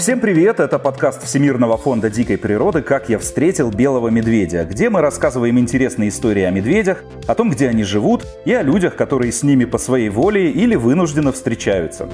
Всем привет! Это подкаст Всемирного фонда дикой природы «Как я встретил белого медведя», где мы рассказываем интересные истории о медведях, о том, где они живут, и о людях, которые с ними по своей воле или вынужденно встречаются.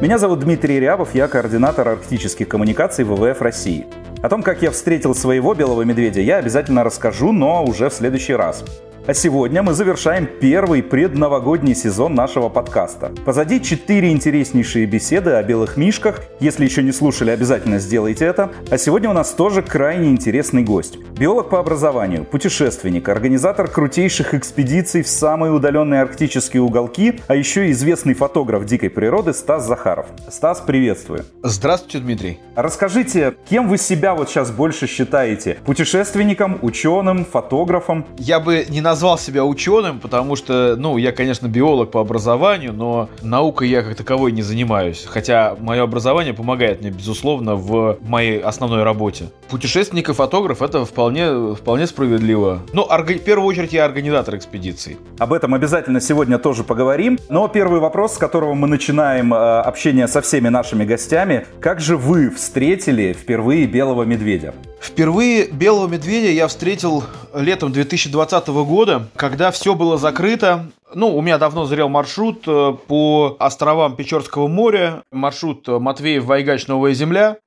Меня зовут Дмитрий Рябов, я координатор арктических коммуникаций ВВФ России. О том, как я встретил своего белого медведя, я обязательно расскажу, но уже в следующий раз. А сегодня мы завершаем первый предновогодний сезон нашего подкаста. Позади четыре интереснейшие беседы о белых мишках. Если еще не слушали, обязательно сделайте это. А сегодня у нас тоже крайне интересный гость. Биолог по образованию, путешественник, организатор крутейших экспедиций в самые удаленные арктические уголки, а еще и известный фотограф дикой природы Стас Захаров. Стас, приветствую. Здравствуйте, Дмитрий. Расскажите, кем вы себя вот сейчас больше считаете? Путешественником, ученым, фотографом? Я бы не назвал назвал себя ученым, потому что, ну, я, конечно, биолог по образованию, но наукой я как таковой не занимаюсь. Хотя мое образование помогает мне, безусловно, в моей основной работе. Путешественник и фотограф это вполне, вполне справедливо. Ну, в первую очередь я организатор экспедиции. Об этом обязательно сегодня тоже поговорим. Но первый вопрос, с которого мы начинаем э, общение со всеми нашими гостями. Как же вы встретили впервые белого медведя? Впервые белого медведя я встретил летом 2020 года, когда все было закрыто. Ну, у меня давно зрел маршрут э, по островам Печорского моря. Маршрут э, Матвеев-Вайгач Новая Земля.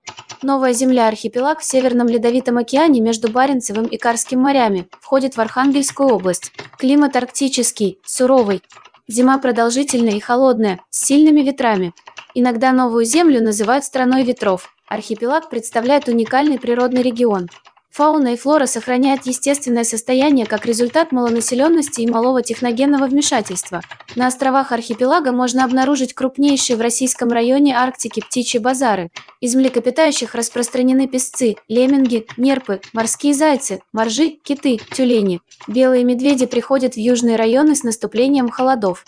Новая Земля – архипелаг в Северном Ледовитом океане между Баренцевым и Карским морями. Входит в Архангельскую область. Климат арктический, суровый. Зима продолжительная и холодная, с сильными ветрами. Иногда Новую Землю называют страной ветров. Архипелаг представляет уникальный природный регион. Фауна и флора сохраняют естественное состояние как результат малонаселенности и малого техногенного вмешательства. На островах архипелага можно обнаружить крупнейшие в российском районе Арктики птичьи базары. Из млекопитающих распространены песцы, лемминги, нерпы, морские зайцы, моржи, киты, тюлени. Белые медведи приходят в южные районы с наступлением холодов.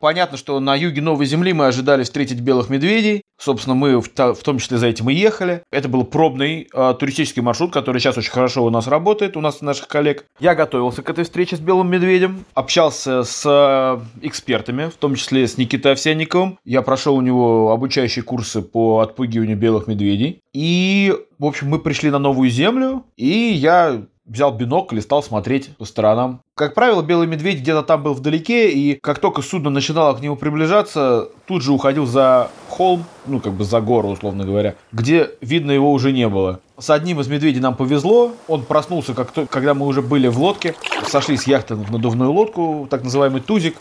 Понятно, что на юге Новой Земли мы ожидали встретить белых медведей. Собственно, мы в, в том числе за этим и ехали. Это был пробный э, туристический маршрут, который сейчас очень хорошо у нас работает, у нас, у наших коллег. Я готовился к этой встрече с белым медведем, общался с э, экспертами, в том числе с Никитой Овсянниковым. Я прошел у него обучающие курсы по отпугиванию белых медведей. И, в общем, мы пришли на новую землю, и я взял бинокль и стал смотреть по сторонам. Как правило, белый медведь где-то там был вдалеке, и как только судно начинало к нему приближаться, тут же уходил за холм, ну, как бы за гору, условно говоря, где видно его уже не было. С одним из медведей нам повезло, он проснулся, как то, когда мы уже были в лодке, сошли с яхты в надувную лодку, так называемый тузик,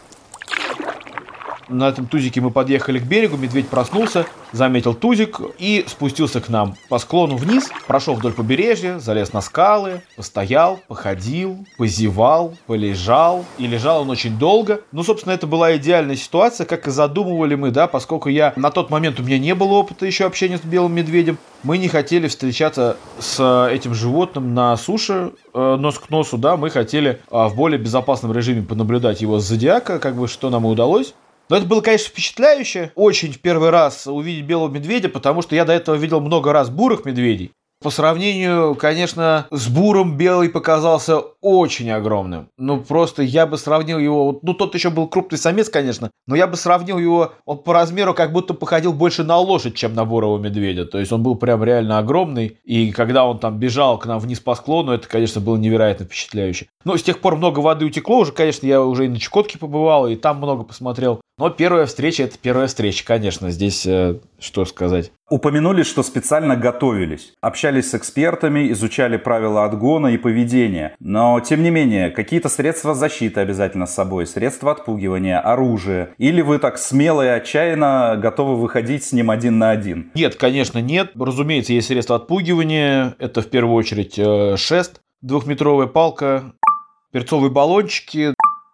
на этом тузике мы подъехали к берегу, медведь проснулся, заметил тузик и спустился к нам по склону вниз, прошел вдоль побережья, залез на скалы, постоял, походил, позевал, полежал. И лежал он очень долго. Ну, собственно, это была идеальная ситуация, как и задумывали мы, да, поскольку я на тот момент у меня не было опыта еще общения с белым медведем. Мы не хотели встречаться с этим животным на суше, э, нос к носу, да, мы хотели э, в более безопасном режиме понаблюдать его с зодиака, как бы что нам и удалось. Но это было, конечно, впечатляюще. Очень в первый раз увидеть белого медведя, потому что я до этого видел много раз бурых медведей. По сравнению, конечно, с буром белый показался очень огромным. Ну, просто я бы сравнил его... Ну, тот еще был крупный самец, конечно, но я бы сравнил его... Он по размеру как будто походил больше на лошадь, чем на бурого медведя. То есть он был прям реально огромный. И когда он там бежал к нам вниз по склону, это, конечно, было невероятно впечатляюще. Но с тех пор много воды утекло уже, конечно, я уже и на Чукотке побывал, и там много посмотрел. Но первая встреча – это первая встреча, конечно. Здесь э, что сказать. Упомянули, что специально готовились. Общались с экспертами, изучали правила отгона и поведения. Но, тем не менее, какие-то средства защиты обязательно с собой, средства отпугивания, оружие. Или вы так смело и отчаянно готовы выходить с ним один на один? Нет, конечно, нет. Разумеется, есть средства отпугивания. Это в первую очередь э, шест, двухметровая палка, перцовые баллончики.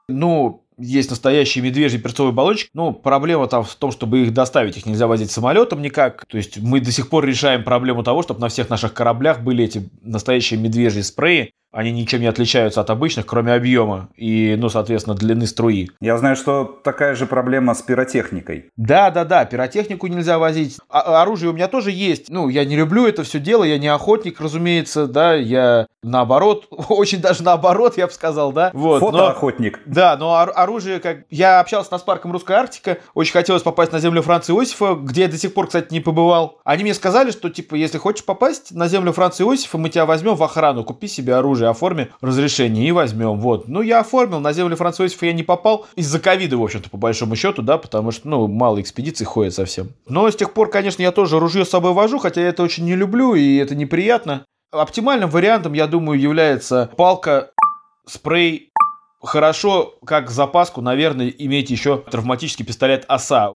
Ну, есть настоящий медвежий перцовый баллончик. Ну, проблема там в том, чтобы их доставить. Их нельзя возить самолетом никак. То есть мы до сих пор решаем проблему того, чтобы на всех наших кораблях были эти настоящие медвежьи спреи. Они ничем не отличаются от обычных, кроме объема и, ну, соответственно, длины струи. Я знаю, что такая же проблема с пиротехникой. Да, да, да, пиротехнику нельзя возить. А, оружие у меня тоже есть. Ну, я не люблю это все дело, я не охотник, разумеется, да, я наоборот, очень даже наоборот, я бы сказал, да. Вот, Фотоохотник. Но, да, но оружие, как... Я общался с парком Русская Арктика, очень хотелось попасть на землю Франции Иосифа, где я до сих пор, кстати, не побывал. Они мне сказали, что, типа, если хочешь попасть на землю Франции Иосифа, мы тебя возьмем в охрану, купи себе оружие, оформи разрешение и возьмем. Вот. Ну, я оформил, на землю Иосифа я не попал. Из-за ковида, в общем-то, по большому счету, да, потому что, ну, мало экспедиций ходит совсем. Но с тех пор, конечно, я тоже ружье с собой вожу, хотя я это очень не люблю, и это неприятно. Оптимальным вариантом, я думаю, является палка, спрей. Хорошо, как запаску, наверное, иметь еще травматический пистолет ОСА.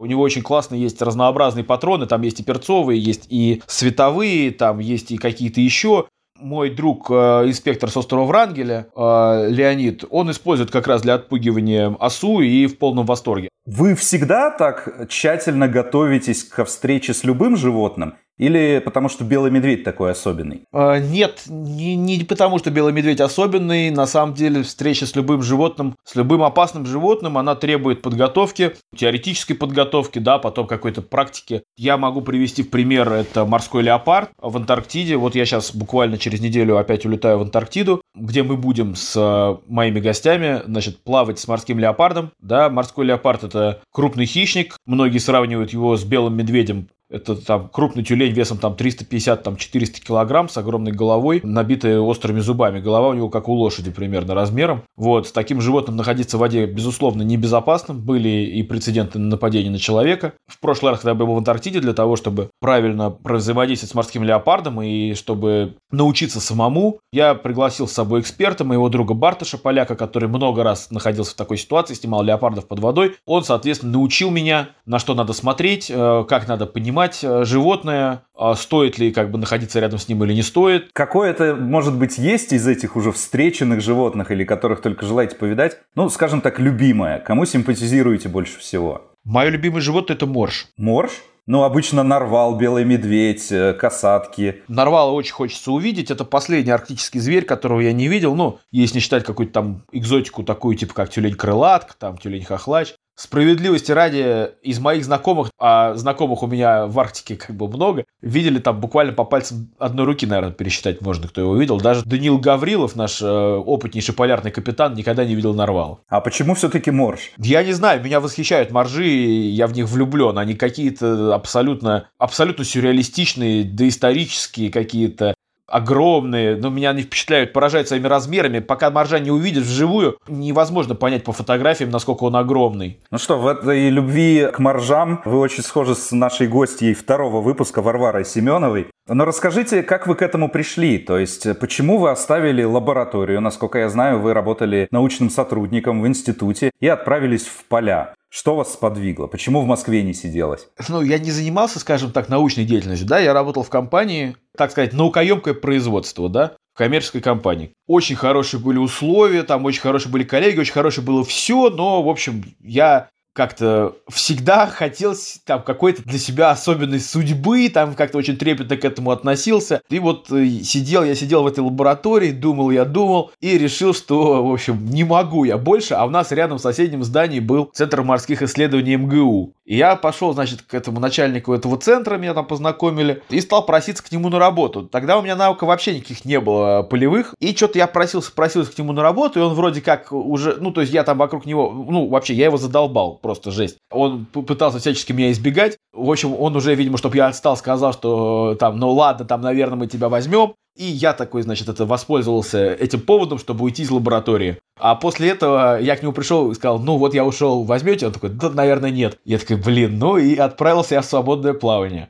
У него очень классно есть разнообразные патроны, там есть и перцовые, есть и световые, там есть и какие-то еще. Мой друг, э, инспектор с острова Врангеля, э, Леонид, он использует как раз для отпугивания осу и в полном восторге. Вы всегда так тщательно готовитесь к встрече с любым животным? Или потому что белый медведь такой особенный? А, нет, не, не потому что белый медведь особенный. На самом деле встреча с любым животным, с любым опасным животным, она требует подготовки, теоретической подготовки, да, потом какой-то практики. Я могу привести в пример, это морской леопард в Антарктиде. Вот я сейчас буквально через неделю опять улетаю в Антарктиду, где мы будем с э, моими гостями, значит, плавать с морским леопардом. Да, морской леопард это крупный хищник. Многие сравнивают его с белым медведем это там крупный тюлень весом там 350-400 там, килограмм с огромной головой, набитой острыми зубами. Голова у него как у лошади примерно размером. Вот, с таким животным находиться в воде, безусловно, небезопасно. Были и прецеденты нападения на человека. В прошлый раз, когда я был в Антарктиде, для того, чтобы правильно взаимодействовать с морским леопардом и чтобы научиться самому, я пригласил с собой эксперта, моего друга Бартыша, поляка, который много раз находился в такой ситуации, снимал леопардов под водой. Он, соответственно, научил меня, на что надо смотреть, э, как надо понимать понимать э, животное, а стоит ли как бы находиться рядом с ним или не стоит. Какое это, может быть, есть из этих уже встреченных животных или которых только желаете повидать, ну, скажем так, любимое? Кому симпатизируете больше всего? Мое любимое животное – это морж. Морж? Ну, обычно нарвал, белый медведь, э, касатки. Нарвала очень хочется увидеть. Это последний арктический зверь, которого я не видел. Ну, если не считать какую-то там экзотику такую, типа как тюлень-крылатка, там тюлень-хохлач. Справедливости ради, из моих знакомых, а знакомых у меня в Арктике как бы много, видели там буквально по пальцам одной руки, наверное, пересчитать можно, кто его видел. Даже Данил Гаврилов, наш э, опытнейший полярный капитан, никогда не видел нарвал. А почему все-таки морж? Я не знаю, меня восхищают моржи, я в них влюблен. Они какие-то абсолютно, абсолютно сюрреалистичные, доисторические какие-то огромные, но меня они впечатляют, поражают своими размерами. Пока моржа не увидишь вживую, невозможно понять по фотографиям, насколько он огромный. Ну что, в этой любви к моржам вы очень схожи с нашей гостьей второго выпуска Варварой Семеновой. Но расскажите, как вы к этому пришли? То есть, почему вы оставили лабораторию? Насколько я знаю, вы работали научным сотрудником в институте и отправились в поля. Что вас сподвигло? Почему в Москве не сиделось? Ну, я не занимался, скажем так, научной деятельностью, да, я работал в компании, так сказать, наукоемкое производство, да, в коммерческой компании. Очень хорошие были условия, там очень хорошие были коллеги, очень хорошее было все, но, в общем, я как-то всегда хотелось там какой-то для себя особенной судьбы, там как-то очень трепетно к этому относился. И вот э, сидел, я сидел в этой лаборатории, думал, я думал, и решил, что, в общем, не могу я больше, а у нас рядом в соседнем здании был Центр морских исследований МГУ. И я пошел, значит, к этому начальнику этого центра, меня там познакомили, и стал проситься к нему на работу. Тогда у меня навыка вообще никаких не было полевых, и что-то я просился, просился к нему на работу, и он вроде как уже, ну, то есть я там вокруг него, ну, вообще, я его задолбал просто жесть. Он пытался всячески меня избегать. В общем, он уже, видимо, чтобы я отстал, сказал, что там, ну ладно, там, наверное, мы тебя возьмем. И я такой, значит, это воспользовался этим поводом, чтобы уйти из лаборатории. А после этого я к нему пришел и сказал, ну вот я ушел, возьмете? Он такой, да, наверное, нет. Я такой, блин, ну и отправился я в свободное плавание.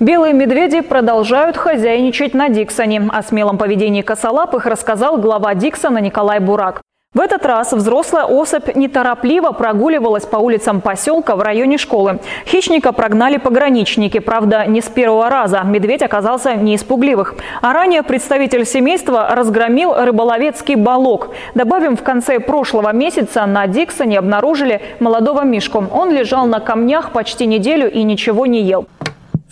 Белые медведи продолжают хозяйничать на Диксоне. О смелом поведении косолапых рассказал глава Диксона Николай Бурак. В этот раз взрослая особь неторопливо прогуливалась по улицам поселка в районе школы. Хищника прогнали пограничники. Правда, не с первого раза. Медведь оказался не испугливых. А ранее представитель семейства разгромил рыболовецкий балок. Добавим, в конце прошлого месяца на Диксоне обнаружили молодого мишку. Он лежал на камнях почти неделю и ничего не ел.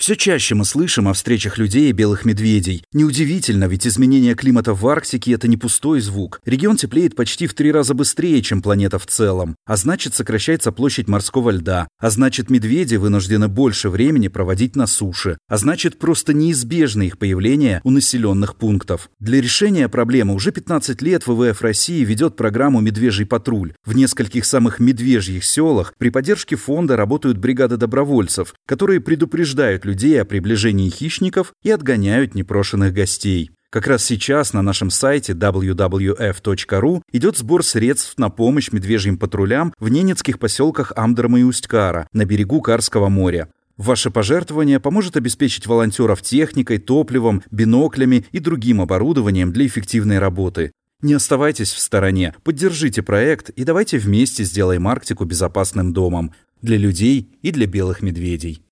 Все чаще мы слышим о встречах людей и белых медведей. Неудивительно, ведь изменение климата в Арктике – это не пустой звук. Регион теплеет почти в три раза быстрее, чем планета в целом. А значит, сокращается площадь морского льда. А значит, медведи вынуждены больше времени проводить на суше. А значит, просто неизбежно их появление у населенных пунктов. Для решения проблемы уже 15 лет ВВФ России ведет программу «Медвежий патруль». В нескольких самых медвежьих селах при поддержке фонда работают бригады добровольцев, которые предупреждают людей людей о приближении хищников и отгоняют непрошенных гостей. Как раз сейчас на нашем сайте wwf.ru идет сбор средств на помощь медвежьим патрулям в ненецких поселках Амдерма и Усть-Кара на берегу Карского моря. Ваше пожертвование поможет обеспечить волонтеров техникой, топливом, биноклями и другим оборудованием для эффективной работы. Не оставайтесь в стороне, поддержите проект и давайте вместе сделаем Арктику безопасным домом для людей и для белых медведей.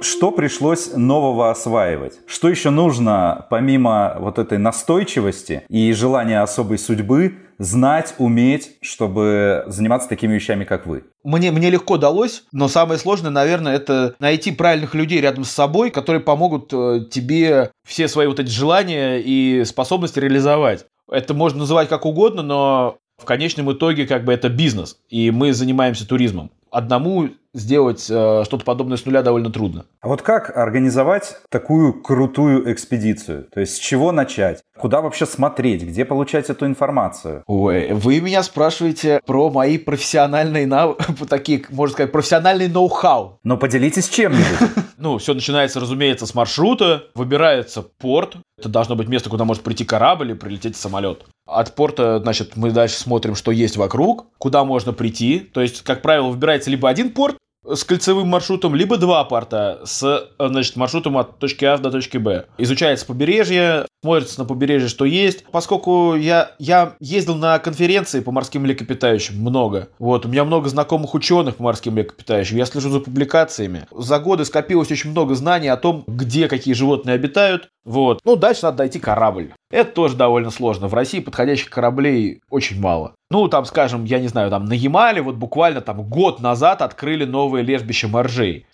Что пришлось нового осваивать? Что еще нужно, помимо вот этой настойчивости и желания особой судьбы, знать, уметь, чтобы заниматься такими вещами, как вы? Мне, мне легко далось, но самое сложное, наверное, это найти правильных людей рядом с собой, которые помогут э, тебе все свои вот эти желания и способности реализовать. Это можно называть как угодно, но в конечном итоге как бы это бизнес, и мы занимаемся туризмом одному сделать э, что-то подобное с нуля довольно трудно. А вот как организовать такую крутую экспедицию? То есть с чего начать? Куда вообще смотреть? Где получать эту информацию? Ой, вы меня спрашиваете про мои профессиональные навыки, такие, можно сказать, профессиональный ноу-хау. Но поделитесь чем-нибудь. Ну, все начинается, разумеется, с маршрута, выбирается порт, это должно быть место, куда может прийти корабль и прилететь самолет. От порта, значит, мы дальше смотрим, что есть вокруг, куда можно прийти. То есть, как правило, выбирается либо один порт, с кольцевым маршрутом, либо два порта с значит, маршрутом от точки А до точки Б. Изучается побережье, смотрится на побережье, что есть. Поскольку я, я ездил на конференции по морским млекопитающим много, вот, у меня много знакомых ученых по морским млекопитающим, я слежу за публикациями. За годы скопилось очень много знаний о том, где какие животные обитают, вот. Ну, дальше надо дойти корабль. Это тоже довольно сложно. В России подходящих кораблей очень мало. Ну, там, скажем, я не знаю, там на Ямале вот буквально там год назад открыли новое лежбище моржей.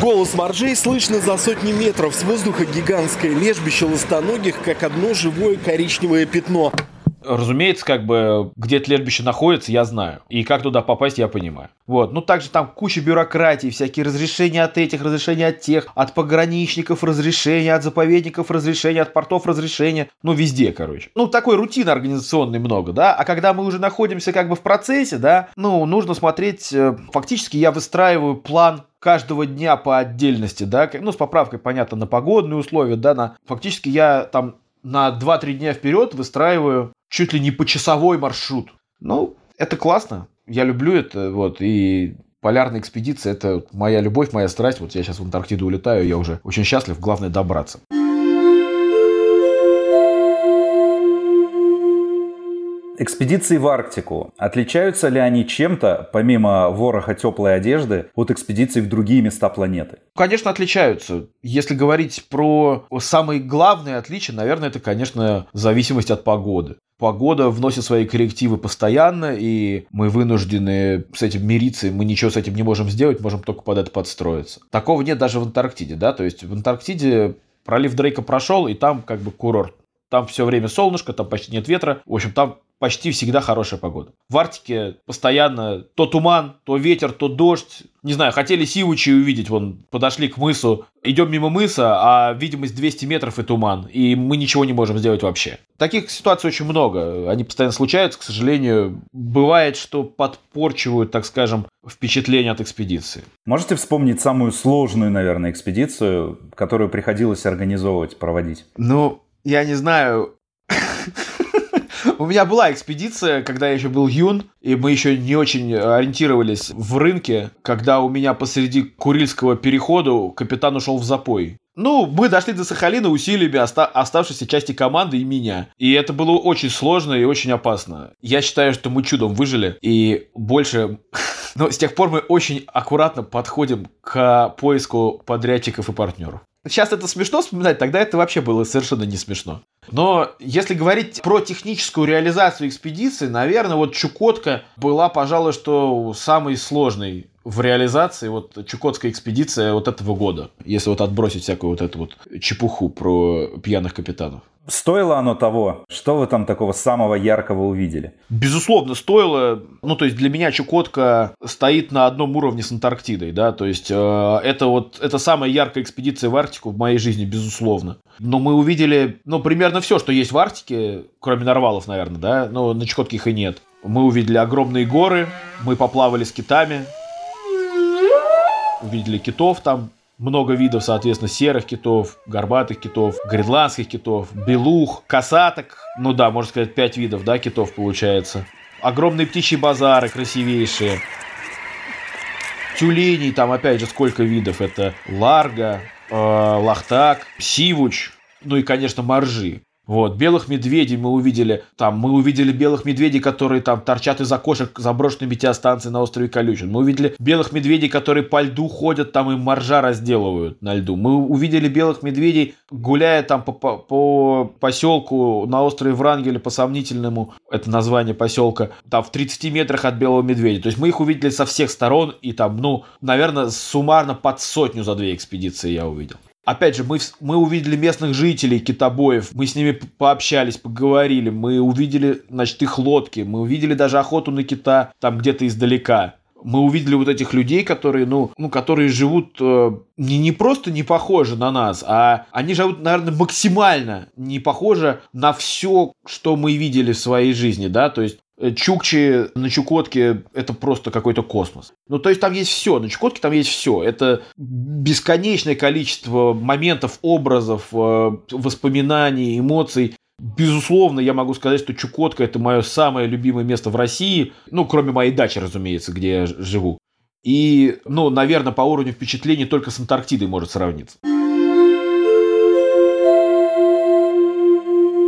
Голос моржей слышно за сотни метров. С воздуха гигантское лежбище ластоногих, как одно живое коричневое пятно. Разумеется, как бы, где это лежбище находится, я знаю. И как туда попасть, я понимаю. Вот. Ну, также там куча бюрократии, всякие разрешения от этих, разрешения от тех, от пограничников разрешения, от заповедников разрешения, от портов разрешения. Ну, везде, короче. Ну, такой рутины организационной много, да. А когда мы уже находимся как бы в процессе, да, ну, нужно смотреть, э, фактически я выстраиваю план каждого дня по отдельности, да, ну, с поправкой, понятно, на погодные условия, да, на... Фактически я там на 2-3 дня вперед выстраиваю чуть ли не почасовой маршрут. Ну, это классно. Я люблю это, вот, и полярная экспедиция – это моя любовь, моя страсть. Вот я сейчас в Антарктиду улетаю, я уже очень счастлив, главное добраться. Экспедиции в Арктику. Отличаются ли они чем-то, помимо вороха теплой одежды, от экспедиций в другие места планеты? Конечно, отличаются. Если говорить про самые главные отличия, наверное, это, конечно, зависимость от погоды. Погода вносит свои коррективы постоянно, и мы вынуждены с этим мириться, и мы ничего с этим не можем сделать, можем только под это подстроиться. Такого нет даже в Антарктиде, да, то есть в Антарктиде пролив Дрейка прошел, и там как бы курорт. Там все время солнышко, там почти нет ветра. В общем, там почти всегда хорошая погода. В Арктике постоянно то туман, то ветер, то дождь. Не знаю, хотели сивучи увидеть, вон, подошли к мысу, идем мимо мыса, а видимость 200 метров и туман, и мы ничего не можем сделать вообще. Таких ситуаций очень много, они постоянно случаются, к сожалению. Бывает, что подпорчивают, так скажем, впечатление от экспедиции. Можете вспомнить самую сложную, наверное, экспедицию, которую приходилось организовывать, проводить? Ну, я не знаю, У меня была экспедиция, когда я еще был юн, и мы еще не очень ориентировались в рынке, когда у меня посреди Курильского перехода капитан ушел в запой. Ну, мы дошли до Сахалина усилиями оста- оставшейся части команды и меня. И это было очень сложно и очень опасно. Я считаю, что мы чудом выжили. И больше... Но с тех пор мы очень аккуратно подходим к поиску подрядчиков и партнеров. Сейчас это смешно вспоминать, тогда это вообще было совершенно не смешно. Но если говорить про техническую реализацию экспедиции, наверное, вот Чукотка была, пожалуй, что самой сложной в реализации вот Чукотская экспедиция вот этого года, если вот отбросить всякую вот эту вот чепуху про пьяных капитанов. Стоило оно того? Что вы там такого самого яркого увидели? Безусловно, стоило. Ну, то есть для меня Чукотка стоит на одном уровне с Антарктидой, да, то есть э, это вот это самая яркая экспедиция в Арктику в моей жизни, безусловно. Но мы увидели, ну, примерно все, что есть в Арктике, кроме нарвалов, наверное, да, но на Чукотке их и нет. Мы увидели огромные горы, мы поплавали с китами, увидели китов там, много видов, соответственно, серых китов, горбатых китов, гренландских китов, белух, касаток. Ну да, можно сказать, пять видов, да, китов получается. Огромные птичьи базары красивейшие. Тюленей там, опять же, сколько видов. Это ларга, э, лахтак, сивуч, ну и, конечно, моржи. Вот, белых медведей мы увидели, там, мы увидели белых медведей, которые там торчат из окошек заброшенной метеостанции на острове Колючин. Мы увидели белых медведей, которые по льду ходят, там и моржа разделывают на льду. Мы увидели белых медведей, гуляя там по, по, по поселку на острове Врангеля, по сомнительному, это название поселка, там в 30 метрах от белого медведя. То есть мы их увидели со всех сторон, и там, ну, наверное, суммарно под сотню за две экспедиции я увидел. Опять же, мы, мы увидели местных жителей китобоев, мы с ними пообщались, поговорили, мы увидели, значит, их лодки, мы увидели даже охоту на кита там где-то издалека. Мы увидели вот этих людей, которые, ну, ну которые живут э, не, не просто не похожи на нас, а они живут, наверное, максимально не похожи на все, что мы видели в своей жизни, да, то есть Чукчи на Чукотке это просто какой-то космос. Ну, то есть там есть все, на Чукотке там есть все. Это бесконечное количество моментов, образов, э, воспоминаний, эмоций. Безусловно, я могу сказать, что Чукотка это мое самое любимое место в России. Ну, кроме моей дачи, разумеется, где я живу. И, ну, наверное, по уровню впечатлений только с Антарктидой может сравниться.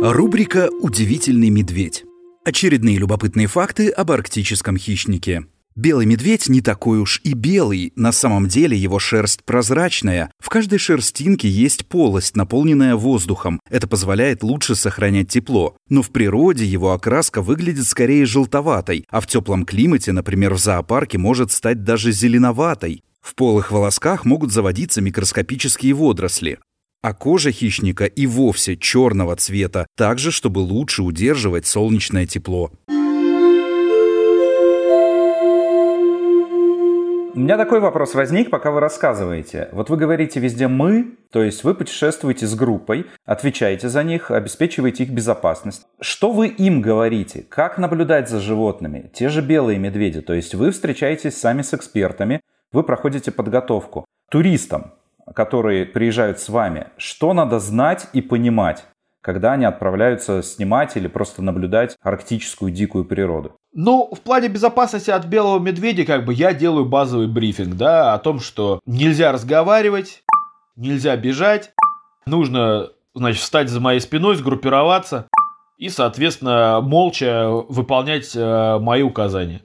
Рубрика «Удивительный медведь». Очередные любопытные факты об арктическом хищнике. Белый медведь не такой уж и белый, на самом деле его шерсть прозрачная. В каждой шерстинке есть полость, наполненная воздухом. Это позволяет лучше сохранять тепло. Но в природе его окраска выглядит скорее желтоватой, а в теплом климате, например, в зоопарке, может стать даже зеленоватой. В полых волосках могут заводиться микроскопические водоросли а кожа хищника и вовсе черного цвета, также, чтобы лучше удерживать солнечное тепло. У меня такой вопрос возник, пока вы рассказываете. Вот вы говорите везде «мы», то есть вы путешествуете с группой, отвечаете за них, обеспечиваете их безопасность. Что вы им говорите? Как наблюдать за животными? Те же белые медведи, то есть вы встречаетесь сами с экспертами, вы проходите подготовку. Туристам которые приезжают с вами, что надо знать и понимать, когда они отправляются снимать или просто наблюдать арктическую дикую природу? Ну, в плане безопасности от белого медведя, как бы я делаю базовый брифинг, да, о том, что нельзя разговаривать, нельзя бежать, нужно, значит, встать за моей спиной, сгруппироваться и, соответственно, молча выполнять э, мои указания.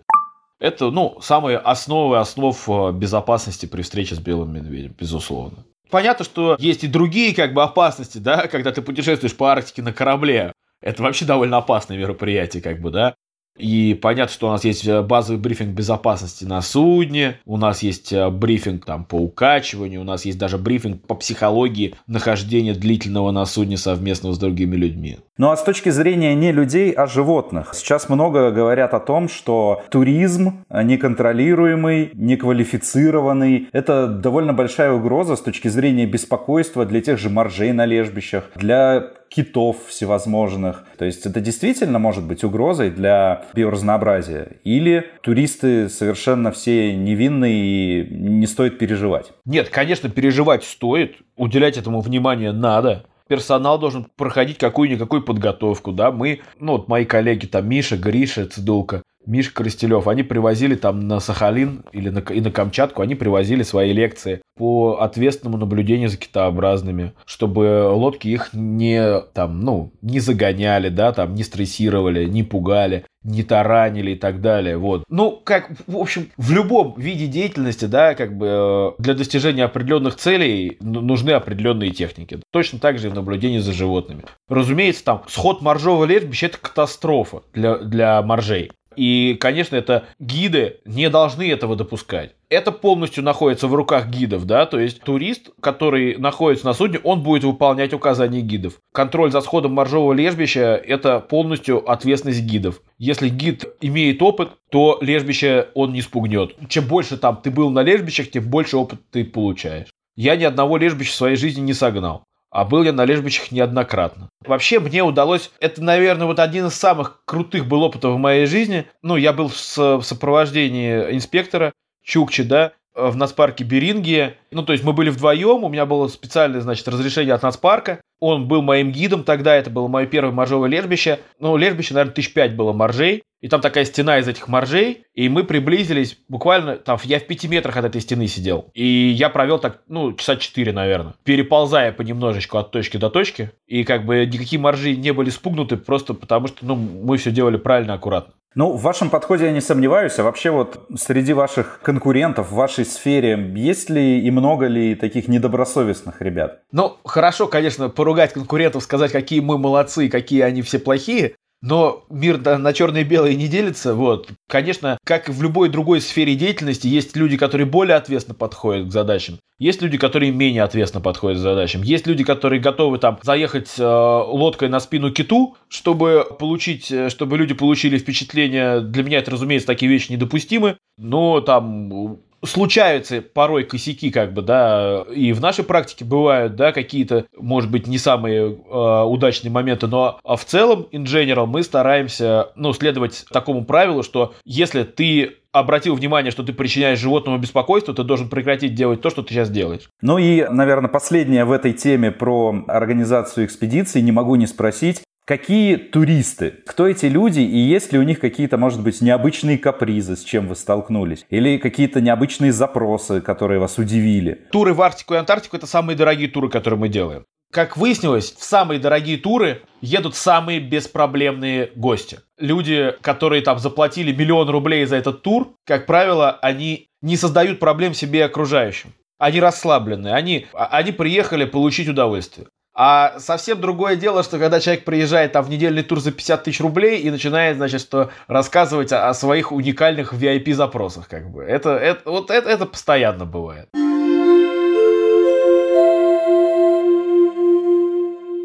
Это, ну, самые основы основ э, безопасности при встрече с белым медведем, безусловно. Понятно, что есть и другие как бы опасности, да, когда ты путешествуешь по Арктике на корабле. Это вообще довольно опасное мероприятие, как бы, да. И понятно, что у нас есть э, базовый брифинг безопасности на судне, у нас есть э, брифинг там по укачиванию, у нас есть даже брифинг по психологии нахождения длительного на судне совместно с другими людьми. Ну а с точки зрения не людей, а животных, сейчас много говорят о том, что туризм неконтролируемый, неквалифицированный, это довольно большая угроза с точки зрения беспокойства для тех же моржей на лежбищах, для китов всевозможных. То есть это действительно может быть угрозой для биоразнообразия. Или туристы совершенно все невинные и не стоит переживать? Нет, конечно, переживать стоит, уделять этому внимание надо. Персонал должен проходить какую-никакую подготовку, да, мы, ну, вот мои коллеги, там, Миша, Гриша, Цидулка, Миша Коростелев, они привозили там на Сахалин или на, и на Камчатку, они привозили свои лекции по ответственному наблюдению за китообразными, чтобы лодки их не, там, ну, не загоняли, да, там, не стрессировали, не пугали, не таранили и так далее, вот. Ну, как, в общем, в любом виде деятельности, да, как бы э, для достижения определенных целей нужны определенные техники. Точно так же и в наблюдении за животными. Разумеется, там, сход моржового летбища – это катастрофа для, для моржей. И, конечно, это гиды не должны этого допускать. Это полностью находится в руках гидов, да, то есть турист, который находится на судне, он будет выполнять указания гидов. Контроль за сходом моржового лежбища – это полностью ответственность гидов. Если гид имеет опыт, то лежбище он не спугнет. Чем больше там ты был на лежбищах, тем больше опыт ты получаешь. Я ни одного лежбища в своей жизни не согнал а был я на лежбищах неоднократно. Вообще мне удалось, это, наверное, вот один из самых крутых был опытов в моей жизни. Ну, я был в сопровождении инспектора Чукчи, да, в нацпарке Берингия. Ну, то есть мы были вдвоем, у меня было специальное, значит, разрешение от нацпарка. Он был моим гидом тогда, это было мое первое моржовое лежбище. Ну, лежбище, наверное, тысяч пять было моржей. И там такая стена из этих моржей. И мы приблизились буквально, там, я в пяти метрах от этой стены сидел. И я провел так, ну, часа четыре, наверное. Переползая понемножечку от точки до точки. И как бы никакие моржи не были спугнуты, просто потому что, ну, мы все делали правильно, аккуратно. Ну, в вашем подходе я не сомневаюсь. А вообще вот среди ваших конкурентов в вашей сфере есть ли и много ли таких недобросовестных ребят? Ну, хорошо, конечно, поругать конкурентов, сказать, какие мы молодцы, какие они все плохие. Но мир на черное и белое не делится. Вот. Конечно, как и в любой другой сфере деятельности, есть люди, которые более ответственно подходят к задачам. Есть люди, которые менее ответственно подходят к задачам. Есть люди, которые готовы там заехать э, лодкой на спину киту, чтобы получить, э, чтобы люди получили впечатление. Для меня это, разумеется, такие вещи недопустимы. Но там случаются порой косяки, как бы, да, и в нашей практике бывают, да, какие-то, может быть, не самые э, удачные моменты, но а в целом, in general, мы стараемся, ну, следовать такому правилу, что если ты обратил внимание, что ты причиняешь животному беспокойство, ты должен прекратить делать то, что ты сейчас делаешь. Ну и, наверное, последнее в этой теме про организацию экспедиции не могу не спросить. Какие туристы? Кто эти люди и есть ли у них какие-то, может быть, необычные капризы, с чем вы столкнулись? Или какие-то необычные запросы, которые вас удивили? Туры в Арктику и Антарктику – это самые дорогие туры, которые мы делаем. Как выяснилось, в самые дорогие туры едут самые беспроблемные гости. Люди, которые там заплатили миллион рублей за этот тур, как правило, они не создают проблем себе и окружающим. Они расслаблены, они, а, они приехали получить удовольствие. А совсем другое дело, что когда человек приезжает там в недельный тур за 50 тысяч рублей и начинает, значит, что рассказывать о, о своих уникальных VIP-запросах, как бы. Это, это, вот это, это постоянно бывает.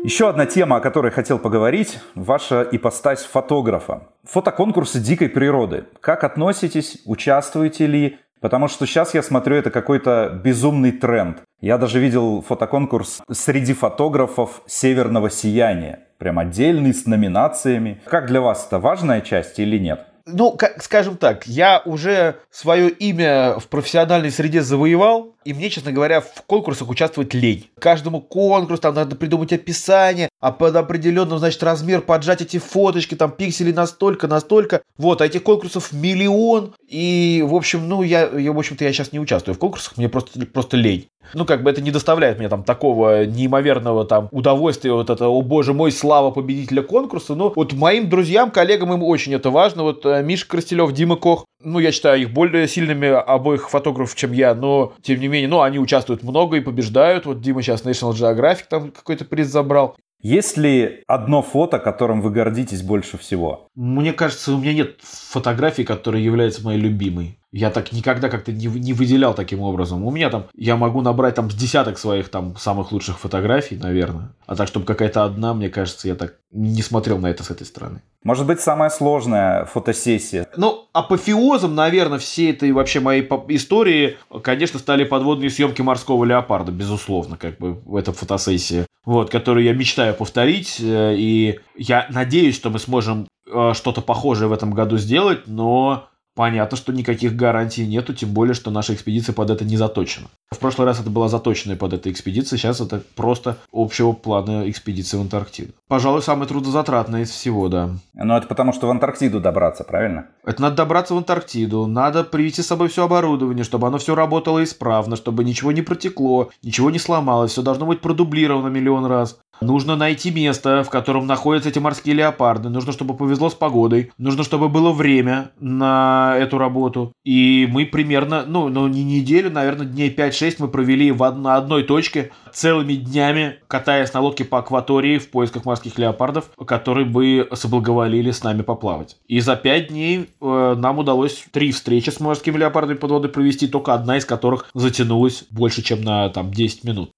Еще одна тема, о которой хотел поговорить, ваша ипостась фотографа. Фотоконкурсы дикой природы. Как относитесь, участвуете ли? Потому что сейчас я смотрю, это какой-то безумный тренд. Я даже видел фотоконкурс среди фотографов «Северного сияния». Прям отдельный, с номинациями. Как для вас это важная часть или нет? Ну, как, скажем так, я уже свое имя в профессиональной среде завоевал, и мне, честно говоря, в конкурсах участвовать лень. Каждому конкурсу там надо придумать описание, а под определенным, значит, размер поджать эти фоточки, там пиксели настолько, настолько. Вот, а этих конкурсов миллион. И, в общем, ну, я, я в общем-то, я сейчас не участвую в конкурсах, мне просто, просто лень. Ну, как бы это не доставляет мне там такого неимоверного там удовольствия, вот это, о боже мой, слава победителя конкурса. Но вот моим друзьям, коллегам им очень это важно. Вот э, Миша Крастелев, Дима Кох, ну, я считаю их более сильными обоих фотографов, чем я, но, тем не менее, ну, они участвуют много и побеждают. Вот Дима сейчас National Geographic там какой-то приз забрал. Есть ли одно фото, которым вы гордитесь больше всего? Мне кажется, у меня нет фотографии, которая является моей любимой. Я так никогда как-то не, не выделял таким образом. У меня там, я могу набрать там с десяток своих там самых лучших фотографий, наверное. А так, чтобы какая-то одна, мне кажется, я так не смотрел на это с этой стороны. Может быть, самая сложная фотосессия? Ну, апофеозом, наверное, всей этой вообще моей истории, конечно, стали подводные съемки морского леопарда, безусловно, как бы в этой фотосессии. Вот, которую я мечтаю повторить, э, и я надеюсь, что мы сможем э, что-то похожее в этом году сделать, но понятно, что никаких гарантий нету, тем более, что наша экспедиция под это не заточена. В прошлый раз это была заточенная под это экспедиция, сейчас это просто общего плана экспедиции в Антарктиду. Пожалуй, самая трудозатратная из всего, да. Но это потому, что в Антарктиду добраться, правильно? Это надо добраться в Антарктиду, надо привести с собой все оборудование, чтобы оно все работало исправно, чтобы ничего не протекло, ничего не сломалось, все должно быть продублировано миллион раз. Нужно найти место, в котором находятся эти морские леопарды. Нужно, чтобы повезло с погодой. Нужно, чтобы было время на эту работу. И мы примерно, ну, ну не неделю, наверное, дней 5-6 мы провели в, на одной точке целыми днями, катаясь на лодке по акватории в поисках морских леопардов, которые бы соблаговолили с нами поплавать. И за 5 дней э, нам удалось три встречи с морскими леопардами под водой провести, только одна из которых затянулась больше, чем на там 10 минут.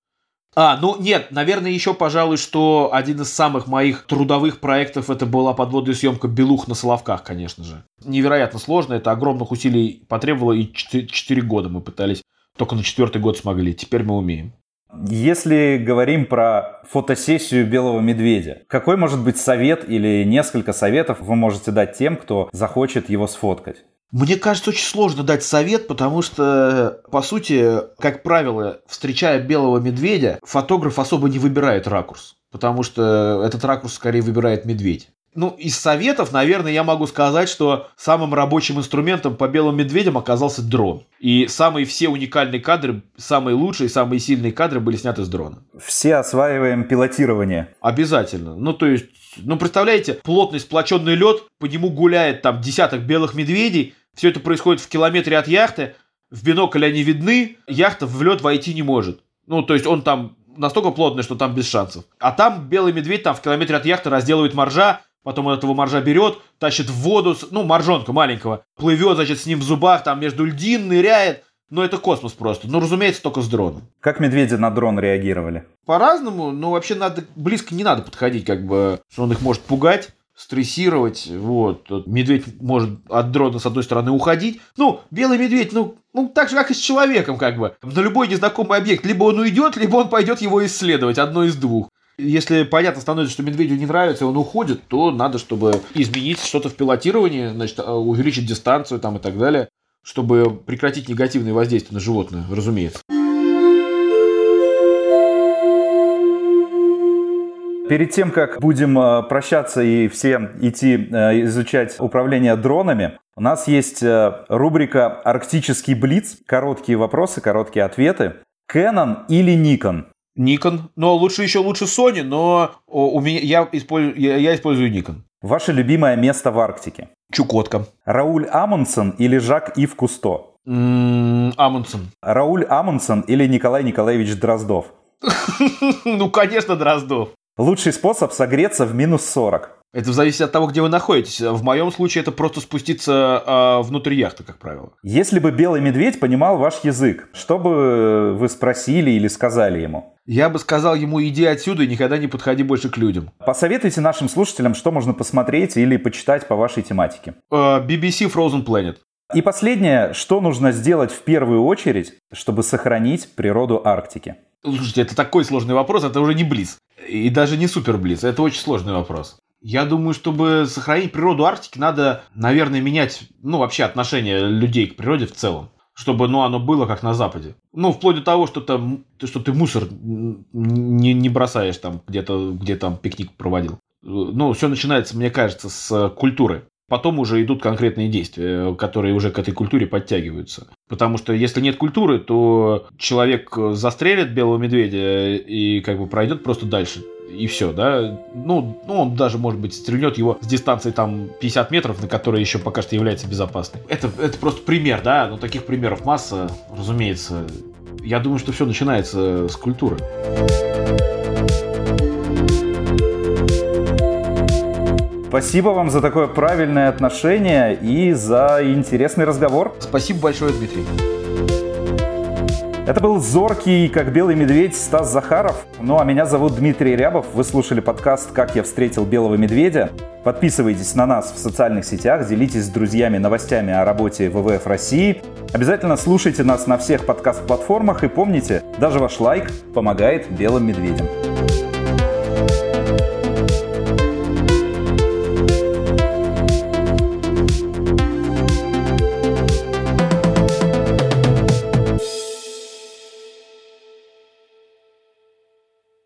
А, ну нет, наверное, еще, пожалуй, что один из самых моих трудовых проектов это была подводная съемка Белух на Соловках, конечно же. Невероятно сложно, это огромных усилий потребовало, и 4, 4 года мы пытались, только на четвертый год смогли, теперь мы умеем. Если говорим про фотосессию белого медведя, какой может быть совет или несколько советов вы можете дать тем, кто захочет его сфоткать? Мне кажется, очень сложно дать совет, потому что, по сути, как правило, встречая белого медведя, фотограф особо не выбирает ракурс, потому что этот ракурс скорее выбирает медведь. Ну, из советов, наверное, я могу сказать, что самым рабочим инструментом по белым медведям оказался дрон. И самые все уникальные кадры, самые лучшие, самые сильные кадры были сняты с дрона. Все осваиваем пилотирование. Обязательно. Ну, то есть, ну, представляете, плотный сплоченный лед, по нему гуляет там десяток белых медведей, все это происходит в километре от яхты, в бинокль они видны, яхта в лед войти не может. Ну, то есть он там настолько плотный, что там без шансов. А там белый медведь там в километре от яхты разделывает моржа, потом он этого моржа берет, тащит в воду, ну, моржонка маленького, плывет, значит, с ним в зубах, там между льдин ныряет. Ну, это космос просто. Ну, разумеется, только с дроном. Как медведи на дрон реагировали? По-разному, но вообще надо близко не надо подходить, как бы, что он их может пугать стрессировать, вот. Медведь может от дрона с одной стороны уходить. Ну, белый медведь, ну, ну, так же, как и с человеком, как бы. На любой незнакомый объект, либо он уйдет, либо он пойдет его исследовать, одно из двух. Если понятно становится, что медведю не нравится, он уходит, то надо, чтобы изменить что-то в пилотировании, значит, а, увеличить дистанцию там и так далее, чтобы прекратить негативные воздействия на животное, разумеется. Перед тем, как будем э, прощаться и все идти э, изучать управление дронами, у нас есть э, рубрика «Арктический блиц». Короткие вопросы, короткие ответы. Canon или Nikon? Nikon. Но лучше еще лучше Sony, но у меня, я, использую, я, я использую Nikon. Ваше любимое место в Арктике? Чукотка. Рауль Амундсен или Жак Ив Кусто? Амундсен. Рауль Амундсен или Николай Николаевич Дроздов? Ну, конечно, Дроздов. Лучший способ согреться в минус 40. Это зависит от того, где вы находитесь. В моем случае это просто спуститься э, внутрь яхты, как правило. Если бы белый медведь понимал ваш язык, что бы вы спросили или сказали ему? Я бы сказал ему, иди отсюда и никогда не подходи больше к людям. Посоветуйте нашим слушателям, что можно посмотреть или почитать по вашей тематике. Э, BBC Frozen Planet. И последнее, что нужно сделать в первую очередь, чтобы сохранить природу Арктики? Слушайте, это такой сложный вопрос, это уже не близ. И даже не супер близ. Это очень сложный вопрос. Я думаю, чтобы сохранить природу Арктики, надо, наверное, менять, ну, вообще отношение людей к природе в целом. Чтобы, ну, оно было как на Западе. Ну, вплоть до того, что, там, что ты мусор не, не бросаешь там где-то, где там пикник проводил. Ну, все начинается, мне кажется, с культуры. Потом уже идут конкретные действия, которые уже к этой культуре подтягиваются. Потому что если нет культуры, то человек застрелит белого медведя и как бы пройдет просто дальше. И все, да. Ну, ну, он даже, может быть, стрельнет его с дистанции там 50 метров, на которой еще пока что является безопасной. Это, это просто пример, да. Но таких примеров масса, разумеется. Я думаю, что все начинается с культуры. Спасибо вам за такое правильное отношение и за интересный разговор. Спасибо большое, Дмитрий. Это был зоркий, как белый медведь, Стас Захаров. Ну а меня зовут Дмитрий Рябов. Вы слушали подкаст «Как я встретил белого медведя». Подписывайтесь на нас в социальных сетях, делитесь с друзьями новостями о работе ВВФ России. Обязательно слушайте нас на всех подкаст-платформах и помните, даже ваш лайк помогает белым медведям.